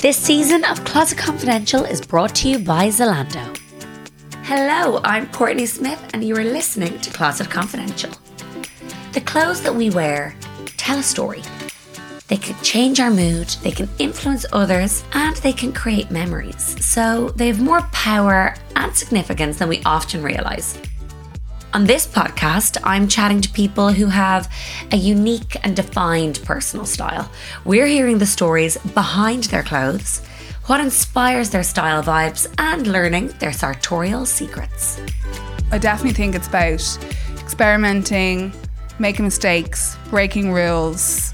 This season of Closet Confidential is brought to you by Zalando. Hello, I'm Courtney Smith, and you are listening to Closet Confidential. The clothes that we wear tell a story. They can change our mood, they can influence others, and they can create memories. So they have more power and significance than we often realise. On this podcast, I'm chatting to people who have a unique and defined personal style. We're hearing the stories behind their clothes, what inspires their style vibes, and learning their sartorial secrets. I definitely think it's about experimenting, making mistakes, breaking rules,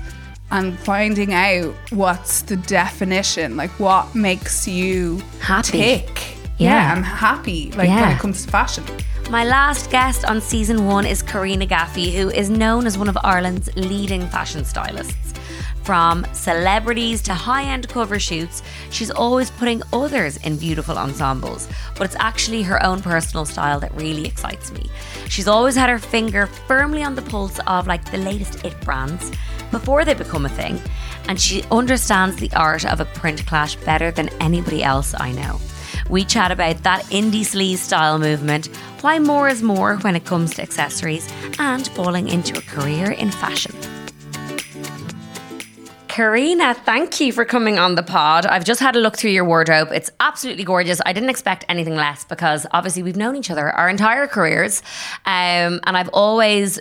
and finding out what's the definition, like what makes you Happy. tick. Yeah. I'm happy, like Yeah. when it comes to fashion. My last guest on season one is Corina Gaffey, who is known as one of Ireland's leading fashion stylists. From celebrities to high end cover shoots, she's always putting others in beautiful ensembles, but it's actually her own personal style that really excites me. She's always had her finger firmly on the pulse of like the latest it brands before they become a thing, and she understands the art of a print clash better than anybody else I know. We chat about that indie sleaze style movement, why more is more when it comes to accessories, and falling into a career in fashion. Corina, thank you for coming on the pod. I've just had a look through your wardrobe. It's absolutely gorgeous. I didn't expect anything less because obviously we've known each other our entire careers. Um, and I've always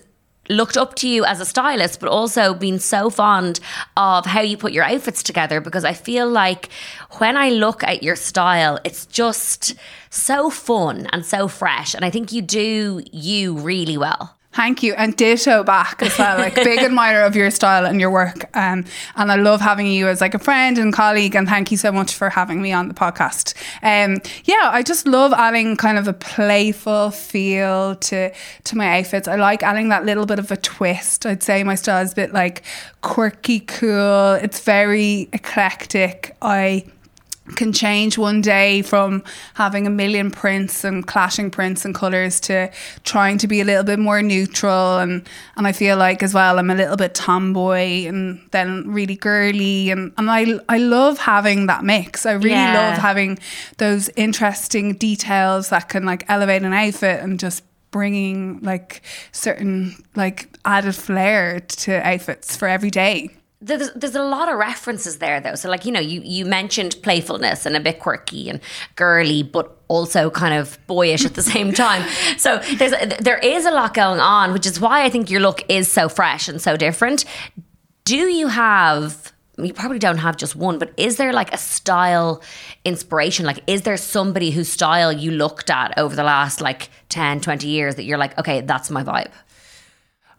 looked up to you as a stylist, but also been so fond of how you put your outfits together because I feel like when I look at your style, it's just so fun and so fresh. And I think you do you really well. Thank you, and ditto back as well. Like big admirer of your style and your work, um, and I love having you as like a friend and colleague. And thank you so much for having me on the podcast. Um, yeah, I just love adding kind of a playful feel to to my outfits. I like adding that little bit of a twist. I'd say my style is a bit like quirky, cool. It's very eclectic. I can change one day from having a million prints and clashing prints and colours to trying to be a little bit more neutral and and I feel like as well I'm a little bit tomboy and then really girly and, and I I love having that mix. I really Yeah. love having those interesting details that can like elevate an outfit and just bringing like certain like added flair to outfits for every day. There's, there's a lot of references there though. So like you know you, you mentioned playfulness and a bit quirky and girly but also kind of boyish at the same time. So there's there is a lot going on which is why i think your look is so fresh and so different. Do you have you probably don't have just one but is there like a style inspiration? Like is there somebody whose style you looked at over the last like 10 20 years that you're like okay that's my vibe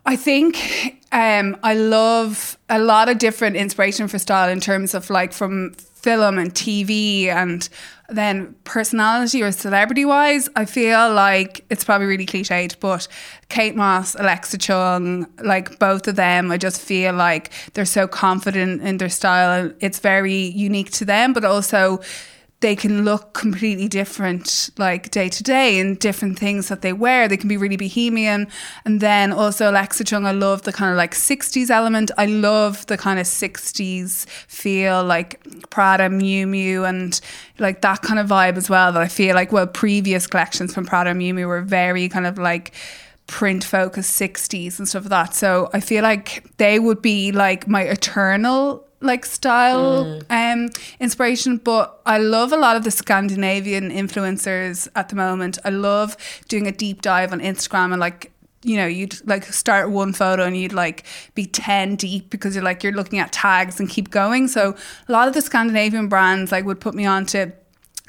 I think um, I love a lot of different inspiration for style in terms of like from film and TV and then personality or celebrity wise. I feel like it's probably really cliched, but Kate Moss, Alexa Chung, like both of them, I just feel like they're so confident in their style. It's very unique to them, but also they can look completely different like day to day and different things that they wear. They can be really bohemian. And then also Alexa Chung, I love the kind of like 60s element. I love the kind of 60s feel like Prada, Miu Miu and like that kind of vibe as well that I feel like well previous collections from Prada Miu Miu were very kind of like print focused 60s and stuff like that. So I feel like they would be like my eternal like style um inspiration but I love a lot of the Scandinavian influencers at the moment. I love doing a deep dive on Instagram and like you know, you'd like start one photo and you'd like be 10 deep because you're like, you're looking at tags and keep going. So a lot of the Scandinavian brands like would put me on to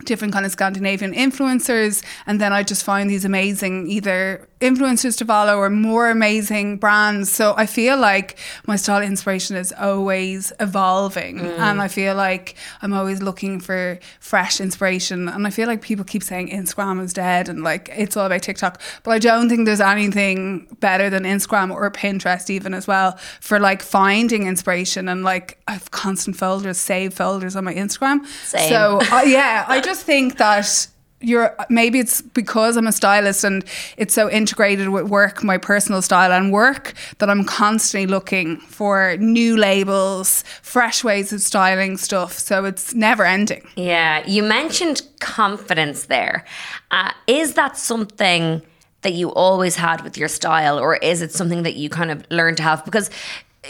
different kind of Scandinavian influencers and then I just find these amazing either influencers to follow or more amazing brands. So I feel like my style inspiration is always evolving and I feel like I'm always looking for fresh inspiration. And I feel like people keep saying Instagram is dead and like it's all about TikTok but I don't think there's anything better than Instagram or Pinterest even as well for like finding inspiration and like I've constant folders save folders on my Instagram. Same. so uh, yeah, I just think that you're maybe it's because I'm a stylist and it's so integrated with work, my personal style and work that I'm constantly looking for new labels, fresh ways of styling stuff. So it's never ending. Yeah, you mentioned confidence there. Uh, is that something that you always had with your style, or is it something that you kind of learned to have? Because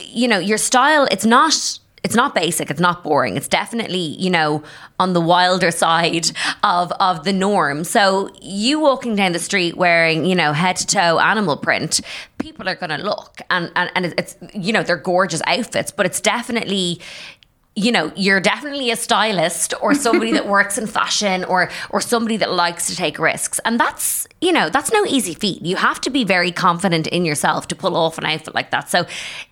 you know your style, it's not it's not basic it's not boring. It's definitely you know on the wilder side of of the norm. So you walking down the street wearing you know head to toe animal print people are going to look. And, and and it's you know they're gorgeous outfits but it's definitely you know you're definitely a stylist or somebody that works in fashion or or somebody that likes to take risks. And that's you know that's no easy feat. You have to be very confident in yourself to pull off an outfit like that. So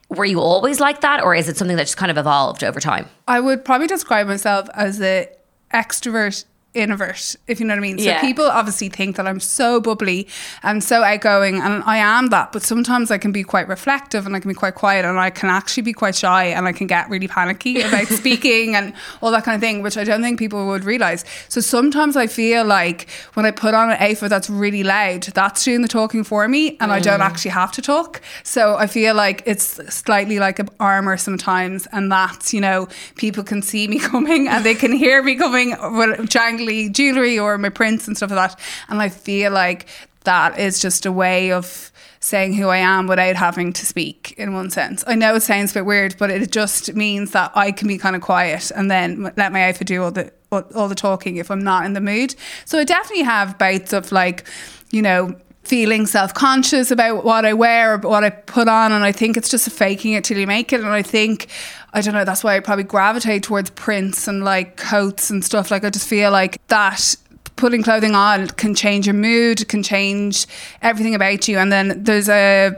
were you always like that or is it something that just kind of evolved over time? I would probably describe myself as a extrovert introvert, if you know what I mean. So Yeah. people obviously think that I'm so bubbly and so outgoing, and I am that. But sometimes I can be quite reflective and I can be quite quiet, and I can actually be quite shy, and I can get really panicky about speaking and all that kind of thing, which I don't think people would realize. So sometimes I feel like when I put on an outfit that's really loud, that's doing the talking for me, and I don't mm. actually have to talk. So I feel like it's slightly like an armor sometimes, and that's you know people can see me coming and they can hear me coming with jangly jewelry or my prints and stuff like that, and I feel like that is just a way of saying who I am without having to speak in one sense. I know it sounds a bit weird, but it just means that I can be kind of quiet and then let my outfit do all the all the talking if I'm not in the mood. So I definitely have bouts of like, you know, feeling self-conscious about what I wear or what I put on and I think it's just faking it till you make it. And I think I don't know that's why I probably gravitate towards prints and like coats and stuff. Like I just feel like that putting clothing on can change your mood can change everything about you. And then there's a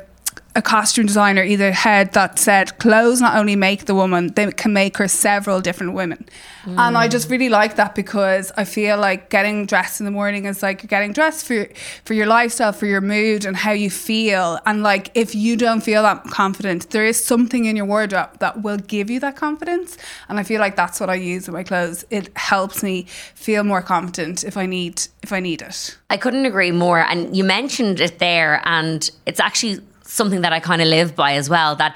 a costume designer Edith Head that said clothes not only make the woman they can make her several different women. And i just really like that because i feel like getting dressed in the morning is like you're getting dressed for for your lifestyle for your mood and how you feel. And like if you don't feel that confident there is something in your wardrobe that will give you that confidence. And i feel like that's what i use with my clothes. It helps me feel more confident if i need if i need it. I couldn't agree more. And you mentioned it there, and it's actually something that I kind of live by as well. That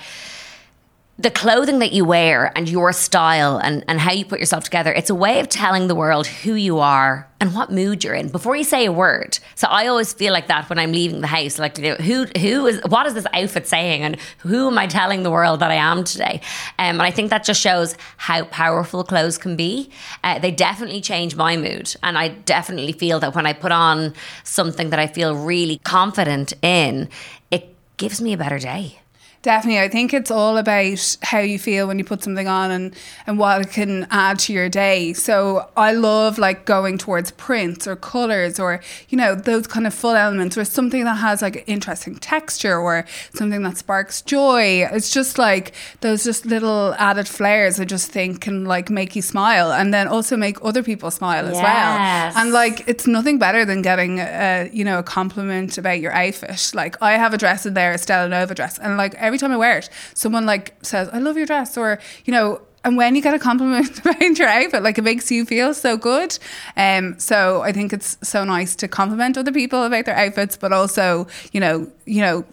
the clothing that you wear and your style and, and how you put yourself together, it's a way of telling the world who you are and what mood you're in before you say a word. So I always feel like that when I'm leaving the house. Like, who who is what is this outfit saying, and who am I telling the world that I am today? Um, and I think that just shows how powerful clothes can be. Uh, they definitely change my mood, and I definitely feel that when I put on something that I feel really confident in, gives me a better day. Definitely. I think it's all about how you feel when you put something on and, and what it can add to your day. So I love like going towards prints or colours or, you know, those kind of full elements or something that has like an interesting texture or something that sparks joy. It's just like those just little added flares I just think can like make you smile and then also make other people smile as Yes. well. And like it's nothing better than getting a, you know, a compliment about your outfit. Like I have a dress in there, a Stella Nova dress, and like every time I wear it, someone like says, "I love your dress," or you know. And when you get a compliment about your outfit, like it makes you feel so good. Um, so I think it's so nice to compliment other people about their outfits, but also, you know, you know,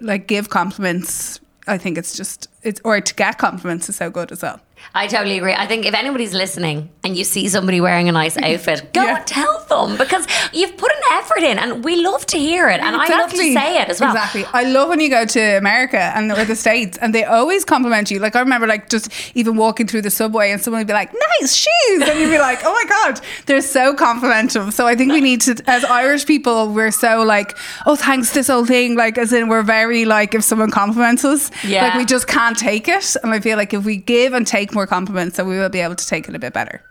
like give compliments. I think it's just it's or to get compliments is so good as well. I totally agree. I think if anybody's listening and you see somebody wearing a nice outfit, go Yeah. and tell them because you've put an effort in and we love to hear it. And I love to say it as well. Exactly. I love when you go to America and or the States and they always compliment you. Like I remember like just even walking through the subway and someone would be like, nice shoes. And you'd be like, oh my God, they're so complimental. So I think we need to, as Irish people, we're so like, oh, thanks, this whole thing. Like, as in, we're very like, if someone compliments us, Yeah. like we just can't take it. And I feel like if we give and take more compliments, so we will be able to take it a bit better.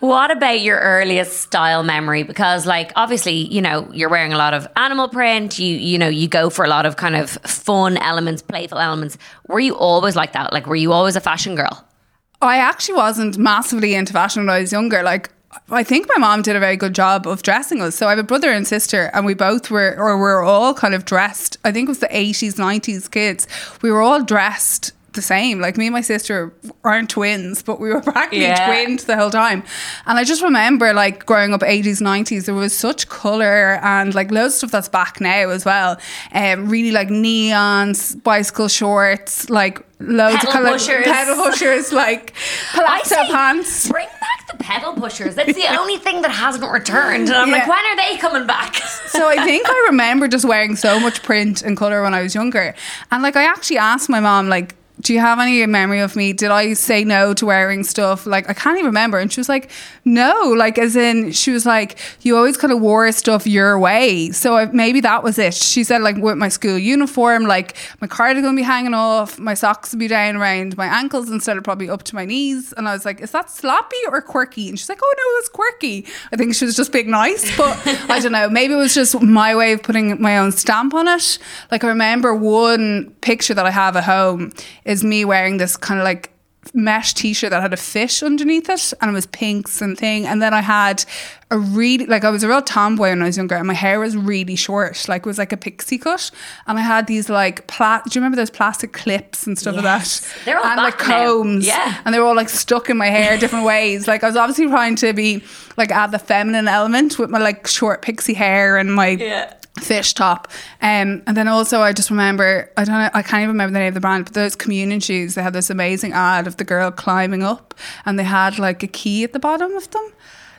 What about your earliest style memory? Because, like, obviously, you know, you're wearing a lot of animal print. You, you know, you go for a lot of kind of fun elements, playful elements. Were you always like that? Like, were you always a fashion girl? I actually wasn't massively into fashion when I was younger. Like, I think my mom did a very good job of dressing us. So I have a brother and sister, and we both were, or we were all kind of dressed. I think it was the 80s, 90s kids. We were all dressed the same. Like me and my sister aren't twins, but we were practically Yeah. twins the whole time. And I just remember like growing up 80s, 90s, there was such colour and like loads of stuff that's back now as well. Um, really like neons, bicycle shorts, like loads Pedal of of pushers. pedal pushers, like palazzo pants. Bring back the pedal pushers. That's the only thing that hasn't returned. And I'm like, when are they coming back? So I think I remember just wearing so much print and colour when I was younger. And like I actually asked my mom, like, do you have any memory of me? Did I say no to wearing stuff? Like I can't even remember. And she was like, no, like as in she was like, you always kind of wore stuff your way. So I, maybe that was it. She said like with my school uniform, like my cardigan would be hanging off, my socks would be down around my ankles instead of probably up to my knees. And I was like, is that sloppy or quirky? And she's like, oh no, it's quirky. I think she was just being nice, but I don't know. Maybe it was just my way of putting my own stamp on it. Like I remember one picture that I have at home is me wearing this kind of like mesh t-shirt that had a fish underneath it and it was pinks and thing and then I had a really like I was a real tomboy when I was younger and my hair was really short like it was like a pixie cut and I had these like pla- do you remember those plastic clips and stuff Yes. like that They're all and like back now. combs Yeah. and they were all like stuck in my hair different ways like I was obviously trying to be like add the feminine element with my like short pixie hair and my Yeah. Fish top. Um, and then also I just remember I don't know I can't even remember the name of the brand, but those communion shoes, they had this amazing ad of the girl climbing up and they had like a key at the bottom of them.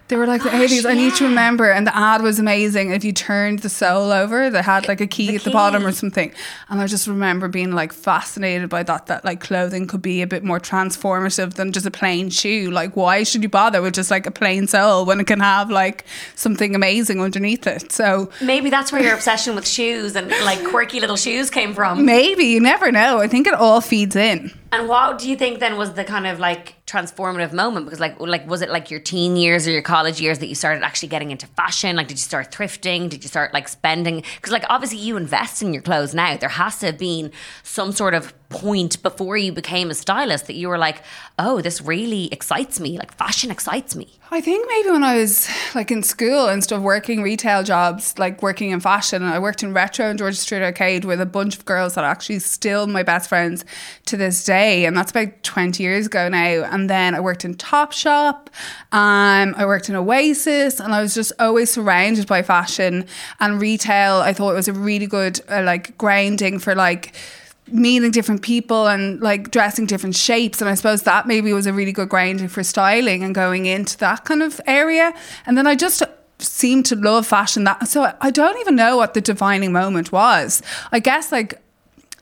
They were like the Gosh, 80s. I need to remember. And the ad was amazing. If you turned the sole over, they had like a key The at the bottom or something. And I just remember being like fascinated by that, that like clothing could be a bit more transformative than just a plain shoe. Like, why should you bother with just like a plain sole when it can have like something amazing underneath it? So Maybe that's where your obsession with shoes and like quirky little shoes came from. Maybe you never know. I think it all feeds in. And what do you think then was the kind of like transformative moment? Because like like was it like your teen years or your college years that you started actually getting into fashion? Like did you start thrifting? Did you start like spending? Because like obviously you invest in your clothes now. There has to have been some sort of point before you became a stylist that you were like, oh, this really excites me. Like fashion excites me. I think maybe when I was like in school and stuff, working retail jobs, like working in fashion, I worked in Retro and George Street Arcade with a bunch of girls that are actually still my best friends to this day, and that's about twenty years ago now. And then I worked in Topshop, um, I worked in Oasis, and I was just always surrounded by fashion and retail. I thought it was a really good uh, like grounding for like meeting different people and like dressing different shapes. And I suppose that maybe was a really good grounding for styling and going into that kind of area. And then I just seemed to love fashion that so I don't even know what the defining moment was. I guess like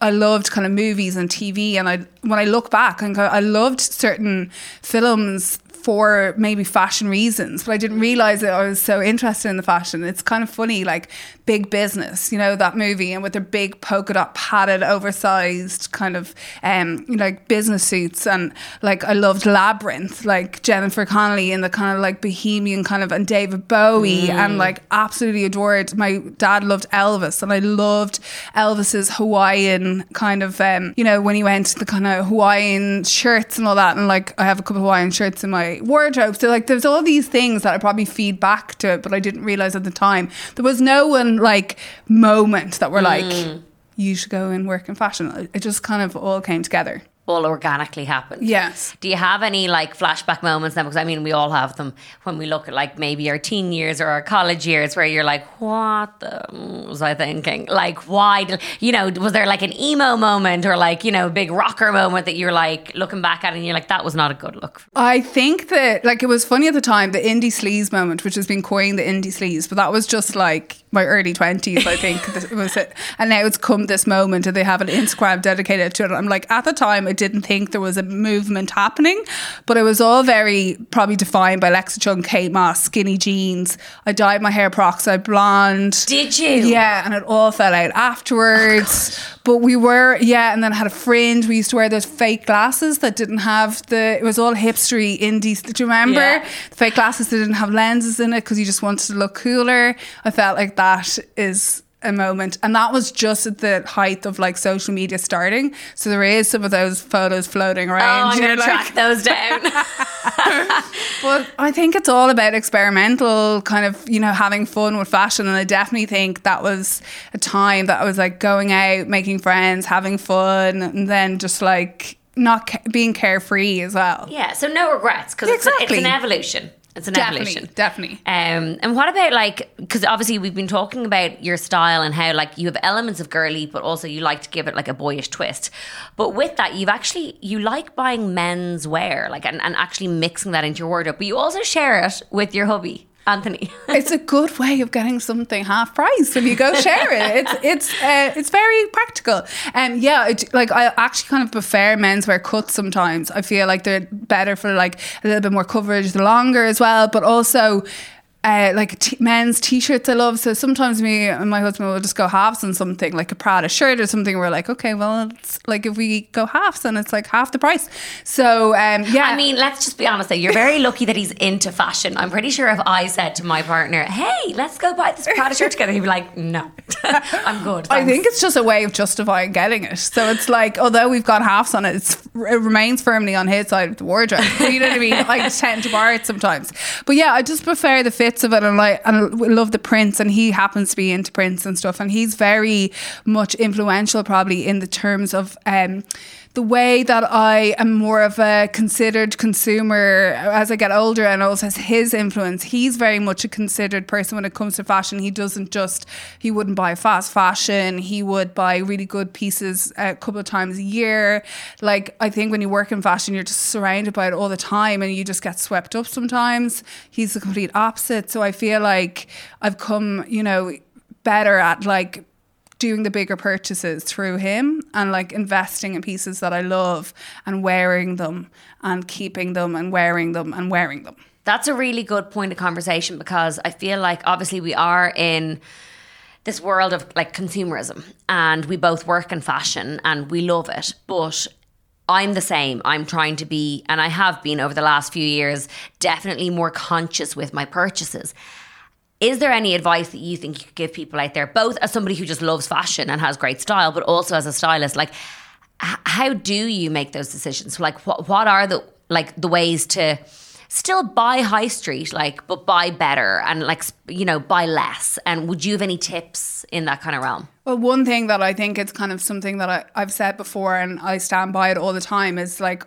I loved kind of movies and TV and I when I look back and go I loved certain films for maybe fashion reasons, but I didn't realize that I was so interested in the fashion. It's kind of funny, like Big Business, you know, that movie, and with their big polka dot padded, oversized kind of, um, you know, like business suits. And like, I loved Labyrinth, like Jennifer Connelly in the kind of like bohemian kind of, and David Bowie, and like absolutely adored. My dad loved Elvis, and I loved Elvis's Hawaiian kind of, um, you know, when he went to the kind of Hawaiian shirts and all that. And like, I have a couple of Hawaiian shirts in my wardrobe. So like, there's all these things that I probably feed back to it, but I didn't realize at the time. There was no one like moment that were like, mm. you should go and work in fashion. It just kind of all came together. All organically happened. Yes. Do you have any like flashback moments now? Because I mean, we all have them when we look at like maybe our teen years or our college years, where you're like, "What the mm, was I thinking? Like, why? Did, you know, was there like an emo moment or like you know, big rocker moment that you're like looking back at and you're like, that was not a good look. I think that like it was funny at the time, the indie sleaze moment, which has been coined the indie sleaze, but that was just like my early twenties, I think. This was it. And now it's come this moment and they have an Instagram dedicated to it. I'm like, at the time I didn't think there was a movement happening, but it was all very probably defined by Lexa Chung, Kate Moss, skinny jeans. I dyed my hair peroxide blonde. Did you? Yeah, and it all fell out afterwards. Oh, but we were, yeah, and then I had a fringe. We used to wear those fake glasses that didn't have the, it was all hipstery indie. Do you remember? Yeah. The fake glasses that didn't have lenses in it because you just wanted to look cooler. I felt like that is a moment. And that was just at the height of like social media starting. So there is some of those photos floating around. Oh. I'm gonna like- track those down. but I think it's all about experimental kind of, you know, having fun with fashion. And I definitely think that was a time that I was like going out, making friends, having fun, and then just like not ca- being carefree as well. Yeah, so no regrets because it's, a- it's an evolution. It's an Definitely, evolution. definitely. Um, and what about like, because obviously we've been talking about your style and how like you have elements of girly, but also you like to give it like a boyish twist. But with that, you've actually, you like buying men's wear, like, and, and actually mixing that into your wardrobe, but you also share it with your hubby, Anthony. it's a good way of getting something half price if you go share it. It's it's uh, it's very practical. And yeah, it, like I actually kind of prefer menswear cuts sometimes. I feel like they're better for like a little bit more coverage, the longer as well, but also. Uh, like t- men's t-shirts I love so sometimes me and my husband will just go halves on something like a Prada shirt or something we're like okay well it's like if we go halves and it's like half the price so um yeah I mean, let's just be honest though. You're very lucky that he's into fashion. I'm pretty sure if I said to my partner, hey, let's go buy this Prada shirt together, he'd be like, no, I'm good. I think it's just a way of justifying getting it. So it's like, although we've got halves on it, it's, it remains firmly on his side of the wardrobe. You know what I mean? I tend to borrow it sometimes. But yeah, I just prefer the fits of it and like, and I love the prints. And he happens to be into prints and stuff. And he's very much influential, probably in the terms of, um, the way that I am more of a considered consumer as I get older and also has his influence. He's very much a considered person when it comes to fashion. He doesn't just, he wouldn't buy fast fashion. He would buy really good pieces a couple of times a year. Like, I think when you work in fashion, you're just surrounded by it all the time and you just get swept up sometimes. He's the complete opposite. So I feel like I've come, you know, better at like doing the bigger purchases through him and like investing in pieces that I love and wearing them and keeping them and wearing them and wearing them. That's a really good point of conversation because I feel like obviously we are in this world of like consumerism and we both work in fashion and we love it, but I'm the same. I'm trying to be, and I have been over the last few years, definitely more conscious with my purchases. Is there any advice that you think you could give people out there, both as somebody who just loves fashion and has great style, but also as a stylist? Like, h- how do you make those decisions? Like, what what are the like the ways to still buy high street, like, but buy better and like you know buy less? And would you have any tips in that kind of realm? Well, one thing that I think it's kind of something that I, I've said before and I stand by it all the time is like,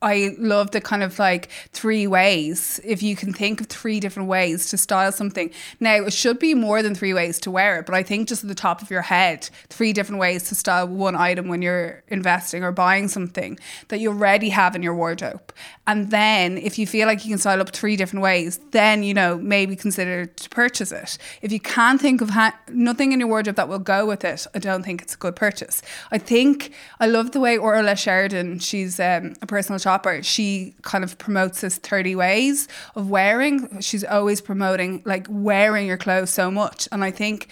I love the kind of like three ways. If you can think of three different ways to style something. Now, it should be more than three ways to wear it, but I think just at the top of your head, three different ways to style one item when you're investing or buying something that you already have in your wardrobe. And then if you feel like you can style up three different ways, then, you know, maybe consider to purchase it. If you can't think of ha- nothing in your wardrobe that will go with it, I don't think it's a good purchase. I think I love the way Orla Sheridan, she's um, a personal shopper, she kind of promotes this 30 ways of wearing. She's always promoting like wearing your clothes so much. And I think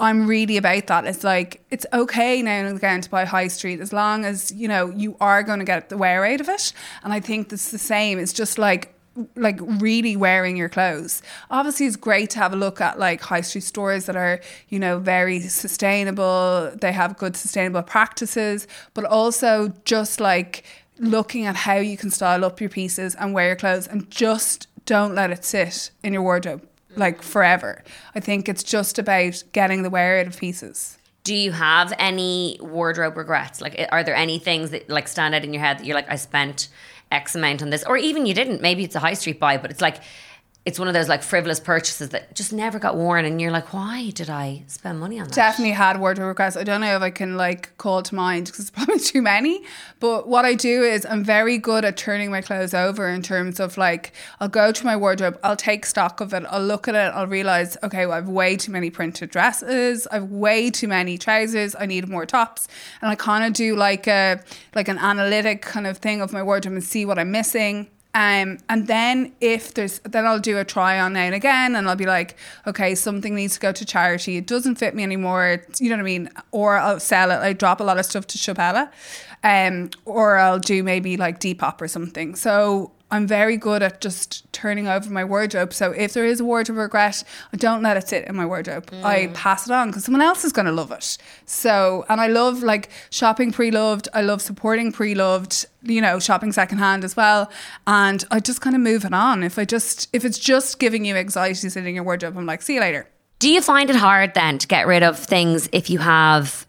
I'm really about that. It's like it's okay now and again to buy high street as long as you know you are going to get the wear out of it. And I think that's the same. It's just like like really wearing your clothes. Obviously, it's great to have a look at like high street stores that are you know very sustainable. They have good sustainable practices, but also just like looking at how you can style up your pieces and wear your clothes, and just don't let it sit in your wardrobe like mm. forever. I think it's just about getting the wear out of pieces. Do you have any wardrobe regrets? Like, are there any things that like stand out in your head that you're like, I spent X amount on this, or even you didn't? Maybe it's a high street buy, but it's like, it's one of those like frivolous purchases that just never got worn, and you're like, why did I spend money on that? Definitely had wardrobe regrets. I don't know if I can like call to mind because it's probably too many. But what I do is I'm very good at turning my clothes over in terms of like I'll go to my wardrobe, I'll take stock of it, I'll look at it, I'll realize okay, well, I've way too many printed dresses, I've way too many trousers, I need more tops, and I kind of do like a like an analytic kind of thing of my wardrobe and see what I'm missing. Um, and then if there's, then I'll do a try on now and again, and I'll be like, okay, something needs to go to charity. It doesn't fit me anymore. You know what I mean? Or I'll sell it. I drop a lot of stuff to Siopaella, um, or I'll do maybe like Depop or something. So I'm very good at just turning over my wardrobe. So if there is a wardrobe regret, I don't let it sit in my wardrobe. I pass it on because someone else is going to love it. So, and I love like shopping pre-loved. I love supporting pre-loved. You know, shopping secondhand as well. And I just kind of move it on. If I just, if it's just giving you anxiety sitting in your wardrobe, I'm like, see you later. Do you find it hard then to get rid of things if you have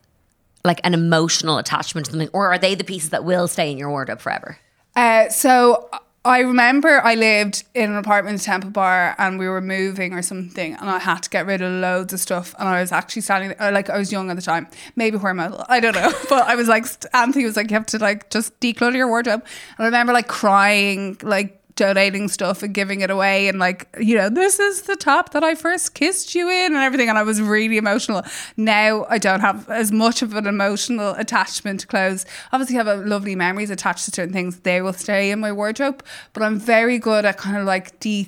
like an emotional attachment to something, or are they the pieces that will stay in your wardrobe forever? Uh, so I remember I lived in an apartment in Temple Bar and we were moving or something and I had to get rid of loads of stuff and I was actually standing there, like I was young at the time, maybe hormonal, I don't know. But I was like, Anthony was like, you have to like just declutter your wardrobe. And I remember like crying, like donating stuff and giving it away. And like you know this is the top that I first kissed you in and everything. And I was really emotional. Now I don't have as much of an emotional attachment to clothes. Obviously I have lovely memories attached to certain things. They will stay in my wardrobe. But I'm very good at kind of like de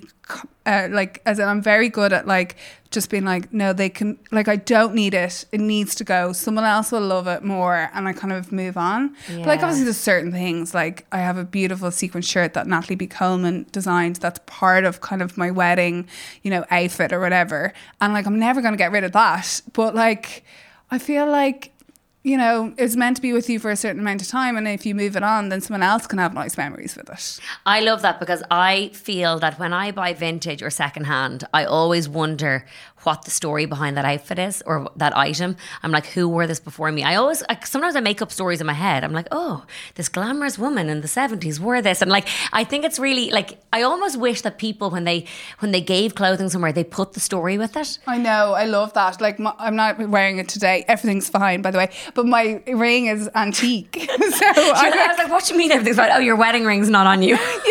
uh, like as in I'm very good at like just being like no they can like I don't need it. It needs to go. Someone else will love it more and I kind of move on. But like obviously there's certain things like I have a beautiful sequin shirt that Natalie B. Coleman designed that's part of kind of my wedding you know outfit or whatever. And like I'm never going to get rid of that. But like I feel like you know, it's meant to be with you for a certain amount of time, and if you move it on, then someone else can have nice memories with it. I love that because I feel that when I buy vintage or secondhand, I always wonder what the story behind that outfit is or that item. I'm like, who wore this before me? I always, like, sometimes I make up stories in my head. I'm like, oh, this glamorous woman in the 70s wore this. And like, I think it's really like, I almost wish that people, when they, when they gave clothing somewhere, they put the story with it. I know, I love that. Like, my, I'm not wearing it today. Everything's fine, by the way, but my ring is antique. so I I, was like, what do you mean everything's fine? Oh, your wedding ring's not on you.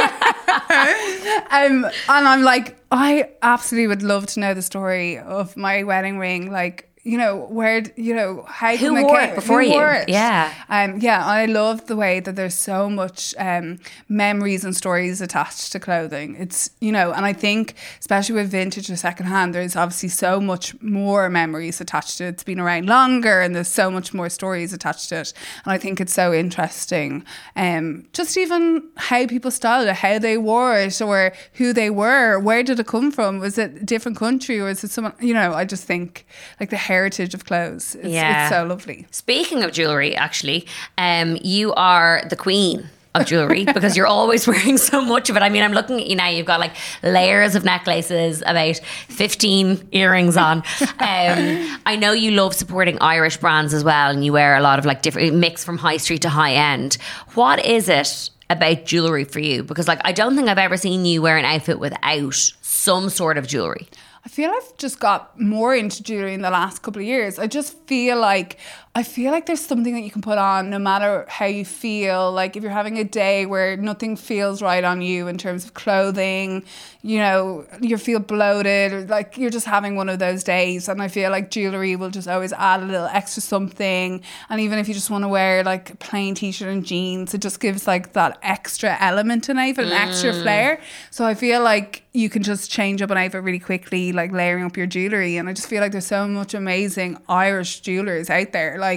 um, and I'm like, I absolutely would love to know the story of my wedding ring. Like, you know, where, you know, how Who come wore it before who you? wore it? Yeah. Um, yeah, I love the way that there's so much um, memories and stories attached to clothing. It's, you know, and I think, especially with vintage or secondhand, there's obviously so much more memories attached to it. It's been around longer and there's so much more stories attached to it. And I think it's so interesting. Um, just even how people styled it, how they wore it, or who they were, where did it come from? Was it a different country or is it someone, you know, I just think like the heritage of clothes. It's, Yeah. it's so lovely. Speaking of jewelry, actually, um, you are the queen of jewelry because you're always wearing so much of it. I mean, I'm looking at you now. You've got like layers of necklaces, about 15 earrings on. Um, I know you love supporting Irish brands as well, and you wear a lot of like different mix from high street to high end. What is it? About jewelry for you because, like, I don't think I've ever seen you wear an outfit without some sort of jewelry. I feel I've just got more into jewelry in the last couple of years. I just feel like I feel like there's something that you can put on no matter how you feel. Like if you're having a day where nothing feels right on you in terms of clothing, you know, you feel bloated or like you're just having one of those days. And I feel like jewelry will just always add a little extra something. And even if you just want to wear like a plain t-shirt and jeans, it just gives like that extra element to an outfit, an extra mm. flair. So I feel like you can just change up an outfit really quickly, like layering up your jewelry. And I just feel like there's so much amazing Irish jewelers out there, like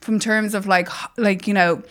from terms of like, like you know,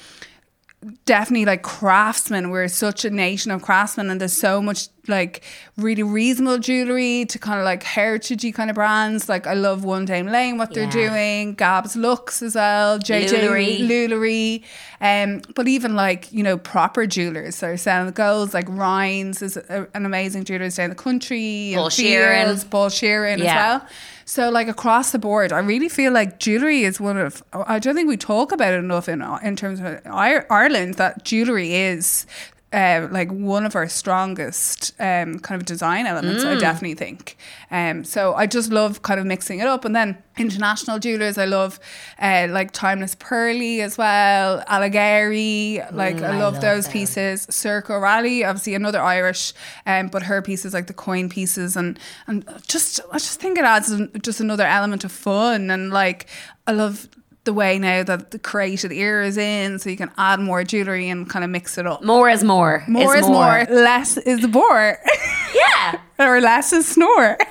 definitely like craftsmen. We're such a nation of craftsmen, and there's so much like really reasonable jewelry to kind of like heritagey kind of brands. Like I love One Dame Lane, what they're doing, Gab's Looks as well, JJ Lulery. Um, but even like you know proper jewelers so are selling the golds, like Rhines is a, an amazing jeweler down the country. and Paul Sheeran. Fields, Paul Sheeran Yeah. as well. So like across the board, I really feel like jewelry is one of. I don't think we talk about it enough in in terms of Ireland that jewelry is. Uh, like one of our strongest um, kind of design elements, Mm. I definitely think. Um, so I just love kind of mixing it up, and then international jewelers, I love uh, like Timeless Pearly as well, Alighieri, like I, I love, love those them. pieces. Circo Rally, obviously another Irish, um, but her pieces like the coin pieces and and just I just think it adds just another element of fun and like I love the way now that the curated ear is in, so you can add more jewelry and kind of mix it up. More is more. More is more, less is more, Yeah. or less is snore.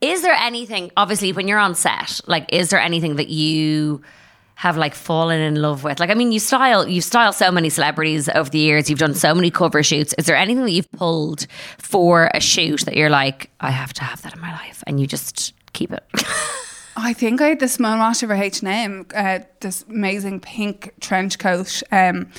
Is there anything, obviously, when you're on set, like, is there anything that you have like fallen in love with? Like, I mean, you style, you style so many celebrities over the years. You've done so many cover shoots. Is there anything that you've pulled for a shoot that you're like, I have to have that in my life, and you just keep it? I think I had this monomaster for H&M, uh, this amazing pink trench coat. Um,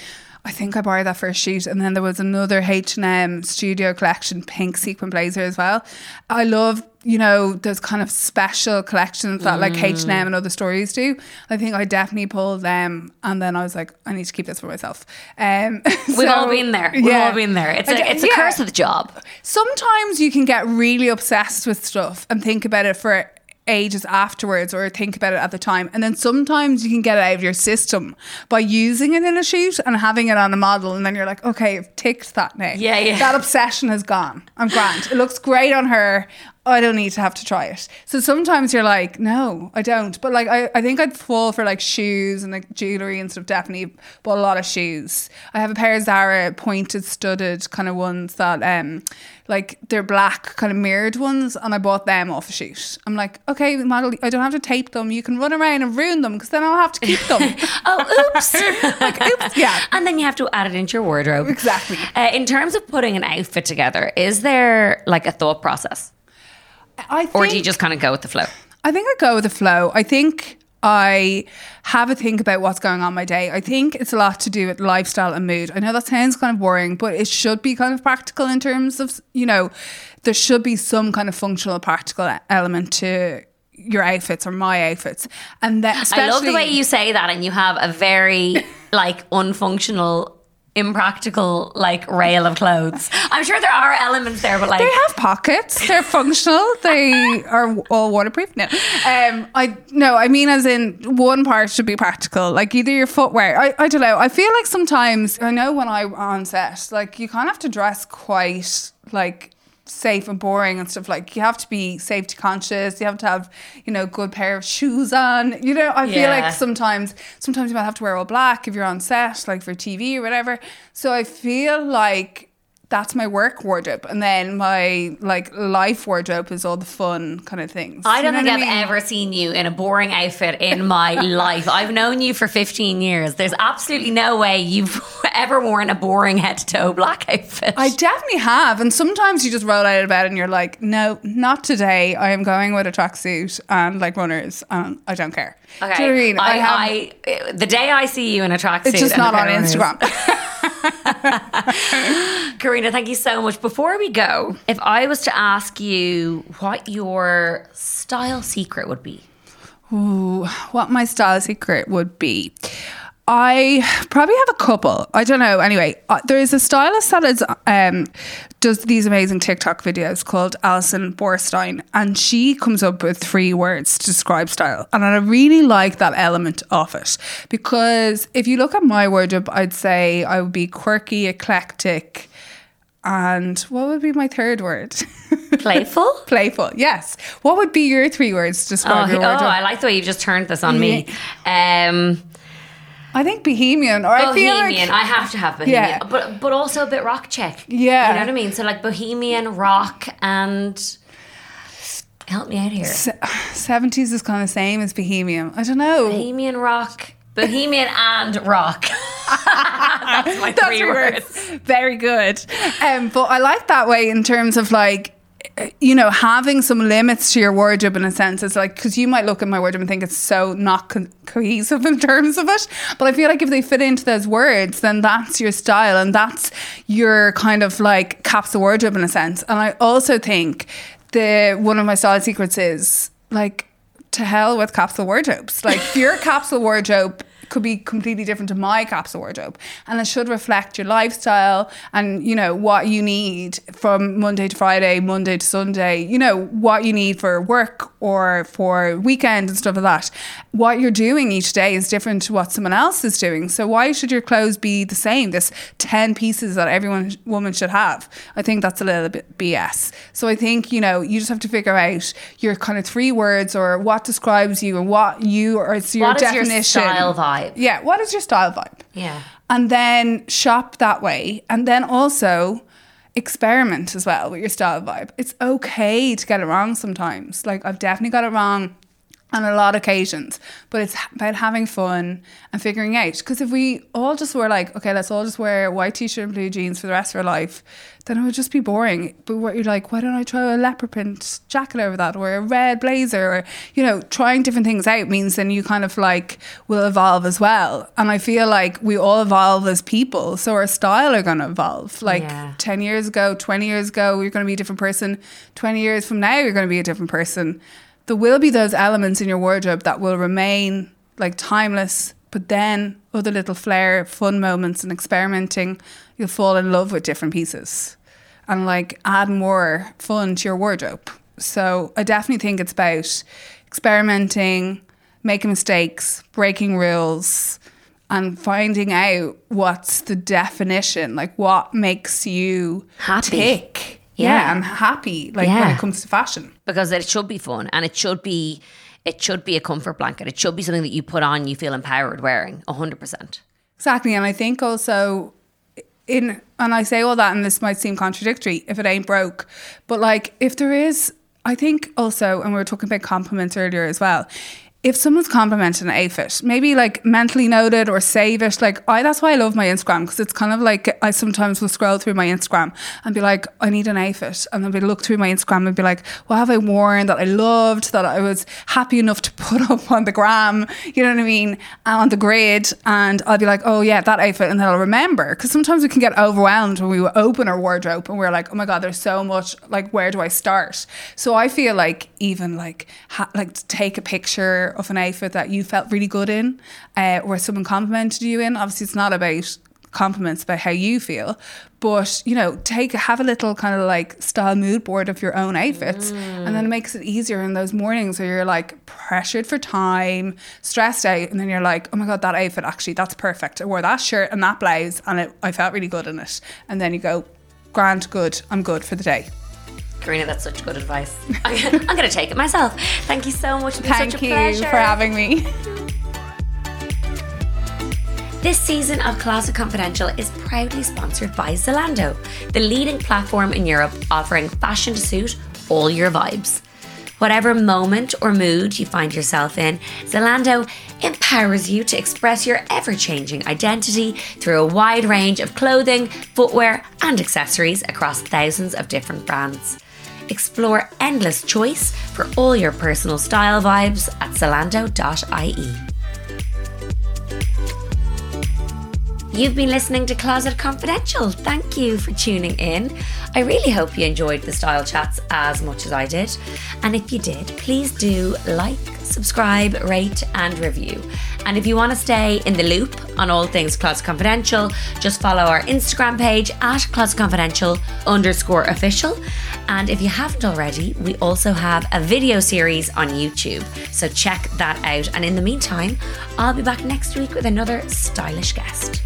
I think I borrowed that for a shoot, and then there was another H and M Studio Collection pink sequin blazer as well. I love you know those kind of special collections that like H and M and other stores do. I think I definitely pulled them, and then I was like, I need to keep this for myself. Um, We've all been there. We've all been there. It's I a, it's a yeah. curse of the job. Sometimes you can get really obsessed with stuff and think about it for ages afterwards or think about it at the time. And then sometimes you can get it out of your system by using it in a shoot and having it on a model. And then you're like, okay, I've ticked that now. Yeah, yeah. That obsession has gone. I'm grand. It looks great on her. I don't need to have to try it. So sometimes you're like, no, I don't. But like, I, I think I'd fall for like shoes and like jewelry and stuff. Definitely bought a lot of shoes. I have a pair of Zara pointed studded kind of ones that, um, like they're black kind of mirrored ones. And I bought them off a shoot. I'm like, okay, model, I don't have to tape them. You can run around and ruin them because then I'll have to keep them. Oh, oops. Like, oops, yeah. And then you have to add it into your wardrobe. Exactly. Uh, in terms of putting an outfit together, is there like a thought process? I think, Or do you just kind of go with the flow? I think I go with the flow. I think I have a think about what's going on my day. I think it's a lot to do with lifestyle and mood. I know that sounds kind of boring, but it should be kind of practical in terms of, you know, there should be some kind of functional, practical element to your outfits or my outfits. And that especially I love the way you say that, and you have a very like unfunctional, impractical like rail of clothes. I'm sure there are elements there, but like They have pockets. They're functional. They are all waterproof. No, um, I no. I mean, as in one part should be practical. Like either your footwear. I, I don't know. I feel like sometimes I know when I'm on set, like you kind of have to dress quite like safe and boring and stuff like you have to be safety conscious you have to have you know good pair of shoes on you know i feel like sometimes sometimes you might have to wear all black if you're on set like for tv or whatever. So i feel like that's my work wardrobe and then my like life wardrobe is all the fun kind of things I don't You know think I've mean? ever seen you in a boring outfit in my life. I've known you for 15 years. There's absolutely no way you've ever worn a boring head to toe black outfit. I definitely have, and sometimes you just roll out of bed and you're like, "No, not today. I am going with a tracksuit and like runners, and I don't care." Okay. Do you know what I mean? I, have- I- the day I see you in a tracksuit, it's just not on Instagram. Corina, thank you so much. Before we go, if I was to ask you what your style secret would be, Ooh, what my style secret would be. I probably have a couple. I don't know. Anyway, uh, there is a stylist that is um, does these amazing TikTok videos called Allison Bornstein, and she comes up with three words to describe style, and I really like that element of it because if you look at my wardrobe, I'd say I would be quirky, eclectic, and what would be my third word? playful. Playful. Yes. What would be your three words to Oh, describe your oh. I like the way you've just turned this on me. Um, I think bohemian, or I feel bohemian. like I have to have bohemian, Yeah. but but also a bit rock check. Yeah. you know what I mean. So like bohemian rock and help me out here. seventies is kind of same as bohemian. I don't know. Bohemian rock, bohemian and rock. That's my That's three three words. Very good. Um, but I like that way in terms of like. You know, having some limits to your wardrobe in a sense, is like because you might look at my wardrobe and think it's so not co- cohesive in terms of it, but I feel like if they fit into those words, then that's your style and that's your kind of like capsule wardrobe in a sense. And I also think the one of my style secrets is like to hell with capsule wardrobes. Like your capsule wardrobe could be completely different to my capsule wardrobe. And it should reflect your lifestyle and you know what you need from monday to friday monday to sunday you know what you need for work or for weekend and stuff like that. What you're doing each day is different to what someone else is doing. So why should your clothes be the same? This 10 pieces that everyone woman should have. I think that's a little bit bs so i think you know you just have to figure out your kind of three words or what describes you and what you or it's your What is your definition. style vibe? Yeah, what is your style vibe? Yeah. And then shop that way. And then also experiment as well with your style vibe. It's okay to get it wrong sometimes. Like I've definitely got it wrong on a lot of occasions, but it's about having fun and figuring out. Because if we all just were like, okay, let's all just wear a white t-shirt and blue jeans for the rest of our life, then it would just be boring. But what you're like, why don't I try a leopard print jacket over that, or a red blazer, or you know, trying different things out means then you kind of like will evolve as well. And I feel like we all evolve as people, so our style are going to evolve. Like Yeah. ten years ago, twenty years ago, you're going to be a different person. Twenty years from now, you're going to be a different person there will be those elements in your wardrobe that will remain like timeless, but then other little flair, fun moments and experimenting, you'll fall in love with different pieces and like add more fun to your wardrobe. So I definitely think it's about experimenting, making mistakes, breaking rules, and finding out what's the definition, like what makes you Happy. tick. Yeah. yeah and happy like when it comes to fashion. because it should be fun and it should be it should be a comfort blanket. It should be something that you put on, you feel empowered wearing. hundred percent. Exactly. And I think also in and I say all that and this might seem contradictory if it ain't broke. But like if there is I think also and we were talking about compliments earlier as well. If someone's complimenting an outfit, maybe like mentally noted or save it. Like I, that's why I love my Instagram because it's kind of like I sometimes will scroll through my Instagram and be like, I need an outfit, and then be look through my Instagram and be like, what have I worn that I loved, that I was happy enough to put up on the gram, you know what I mean, uh, on the grid, and I'll be like, oh yeah, that outfit, and then I'll remember because sometimes we can get overwhelmed when we open our wardrobe and we're like, oh my god, there's so much. Like, where do I start? So I feel like even like ha- like take a picture of an outfit that you felt really good in, uh, or someone complimented you in. Obviously, it's not about compliments about how you feel. But you know take have a little kind of like style mood board of your own outfits and then it makes it easier in those mornings where you're like pressured for time stressed out and then you're like oh my god that outfit actually that's perfect. I wore that shirt and that blouse and it, I felt really good in it. And then you go grand good I'm good for the day Corina, that's such good advice. I'm going to take it myself. Thank you so much. Thank such a you pleasure. for having me This season of Closet Confidential is proudly sponsored by Zalando, the leading platform in Europe offering fashion to suit all your vibes. Whatever moment or mood you find yourself in, Zalando empowers you to express your ever changing identity through a wide range of clothing, footwear, and accessories across thousands of different brands. Explore endless choice for all your personal style vibes at zalando.ie. You've been listening to Closet Confidential. Thank you for tuning in. I really hope you enjoyed the style chats as much as I did. And if you did, please do like, subscribe, rate, and review. And if you want to stay in the loop on all things Closet Confidential, just follow our Instagram page at Closet Confidential underscore official. And if you haven't already, we also have a video series on YouTube. So check that out. And in the meantime, I'll be back next week with another stylish guest.